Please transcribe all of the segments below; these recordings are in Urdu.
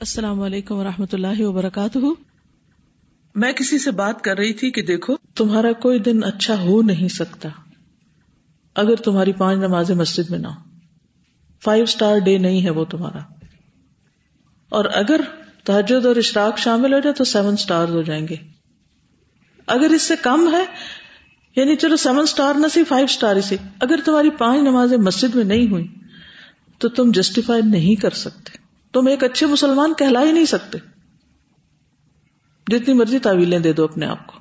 السلام علیکم و رحمۃ اللہ وبرکاتہ۔ میں کسی سے بات کر رہی تھی کہ دیکھو، تمہارا کوئی دن اچھا ہو نہیں سکتا۔ اگر تمہاری پانچ نماز مسجد میں نہ ہو فائیو اسٹار ڈے نہیں ہے وہ تمہارا۔ اور اگر تحجد اور اشراق شامل ہو جائے تو سیون اسٹار ہو جائیں گے۔ اگر اس سے کم ہے یعنی چلو سیون اسٹار نہ سی فائیو اسٹار اسی اگر تمہاری پانچ نمازیں مسجد میں نہیں ہوئی تو تم جسٹیفائی نہیں کر سکتے۔ تم ایک اچھے مسلمان کہلا ہی نہیں سکتے۔ جتنی مرضی تعویلیں دے دو اپنے آپ کو۔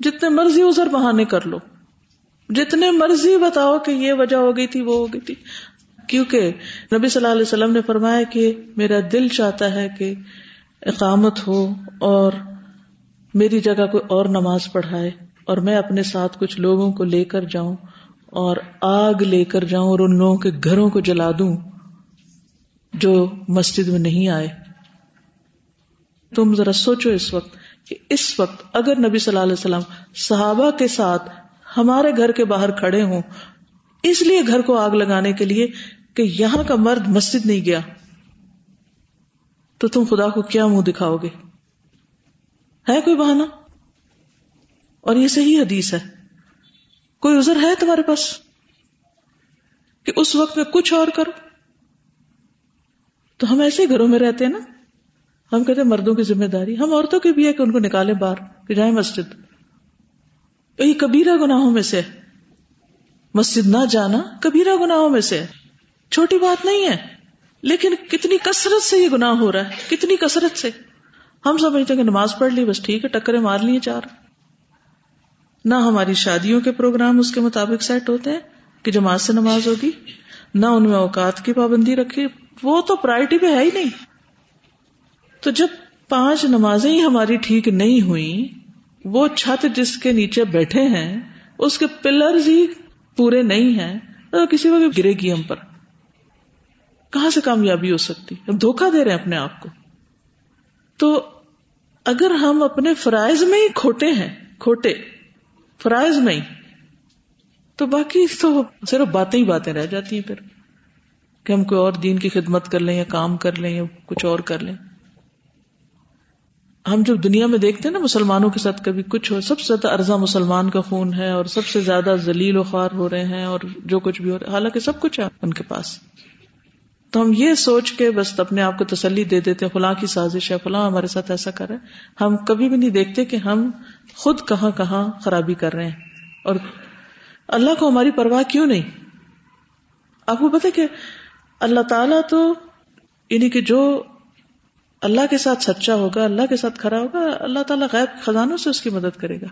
جتنے مرضی ازر بہانے کر لو۔ جتنے مرضی بتاؤ کہ یہ وجہ ہو گئی تھی، وہ ہو گئی تھی۔ کیونکہ نبی صلی اللہ علیہ وسلم نے فرمایا کہ میرا دل چاہتا ہے کہ اقامت ہو اور میری جگہ کوئی اور نماز پڑھائے اور میں اپنے ساتھ کچھ لوگوں کو لے کر جاؤں اور آگ لے کر جاؤں اور ان لوگوں کے گھروں کو جلا دوں۔ جو مسجد میں نہیں آئے۔ تم ذرا سوچو اس وقت کہ اس وقت اگر نبی صلی اللہ علیہ وسلم صحابہ کے ساتھ ہمارے گھر کے باہر کھڑے ہوں، اس لیے گھر کو آگ لگانے کے لیے کہ یہاں کا مرد مسجد نہیں گیا، تو تم خدا کو کیا منہ دکھاؤ گے؟ ہے کوئی بہانا اور یہ صحیح حدیث ہے۔ کوئی ازر ہے تمہارے پاس؟ کہ اس وقت میں کچھ اور کرو تو ہم ایسے گھروں میں رہتے ہیں نا۔ ہم کہتے ہیں مردوں کی ذمہ داری۔ ہم عورتوں کی بھی ہے کہ ان کو نکالے باہر، کہ جائیں مسجد۔ یہ کبیرہ گناہوں میں سے مسجد نہ جانا کبیرہ گناہوں میں سے چھوٹی بات نہیں ہے، لیکن کتنی کثرت سے یہ گناہ ہو رہا ہے، کتنی کثرت سے۔ ہم سمجھتے ہیں کہ نماز پڑھ لی، بس ٹھیک ہے، ٹکرے مار لیے چار۔ نہ ہماری شادیوں کے پروگرام اس کے مطابق سیٹ ہوتے ہیں کہ جماعت سے نماز ہوگی، نہ ان میں اوقات کی پابندی رکھی۔ وہ تو پرائرٹی پہ ہے ہی نہیں۔ تو جب پانچ نمازیں ہی ہماری ٹھیک نہیں ہوئی وہ چھت جس کے نیچے بیٹھے ہیں، اس کے پلرز ہی پورے نہیں ہیں، تو کسی وقت گرے گی ہم پر۔ کہاں سے کامیابی ہو سکتی؟ ہم دھوکہ دے رہے ہیں اپنے آپ کو۔ تو اگر ہم اپنے فرائض میں ہی کھوٹے ہیں، کھوٹے، فرائض میں ہی، تو باقی تو صرف باتیں ہی باتیں رہ جاتی ہیں پھر۔ کہ ہم کوئی اور دین کی خدمت کر لیں یا کام کر لیں یا کچھ اور کر لیں۔ ہم جب دنیا میں دیکھتے ہیں نا مسلمانوں کے ساتھ کبھی کچھ ہو، سب سے زیادہ ارزا مسلمان کا خون ہے اور سب سے زیادہ ذلیل و خوار ہو رہے ہیں اور جو کچھ بھی ہو رہا ہے۔ حالانکہ سب کچھ ہے ان کے پاس۔ تو ہم یہ سوچ کے بس اپنے آپ کو تسلی دے دیتے فلاں کی سازش ہے، فلاں ہمارے ساتھ ایسا کر رہے ہم کبھی بھی نہیں دیکھتے کہ ہم خود کہاں کہاں خرابی کر رہے ہیں۔ اور اللہ کو ہماری پرواہ کیوں نہیں؟ آپ کو پتا کہ اللہ تعالیٰ تو یعنی کہ جو اللہ کے ساتھ سچا ہوگا، اللہ کے ساتھ کھڑا ہوگا، اللہ تعالیٰ غیب خزانوں سے اس کی مدد کرے گا۔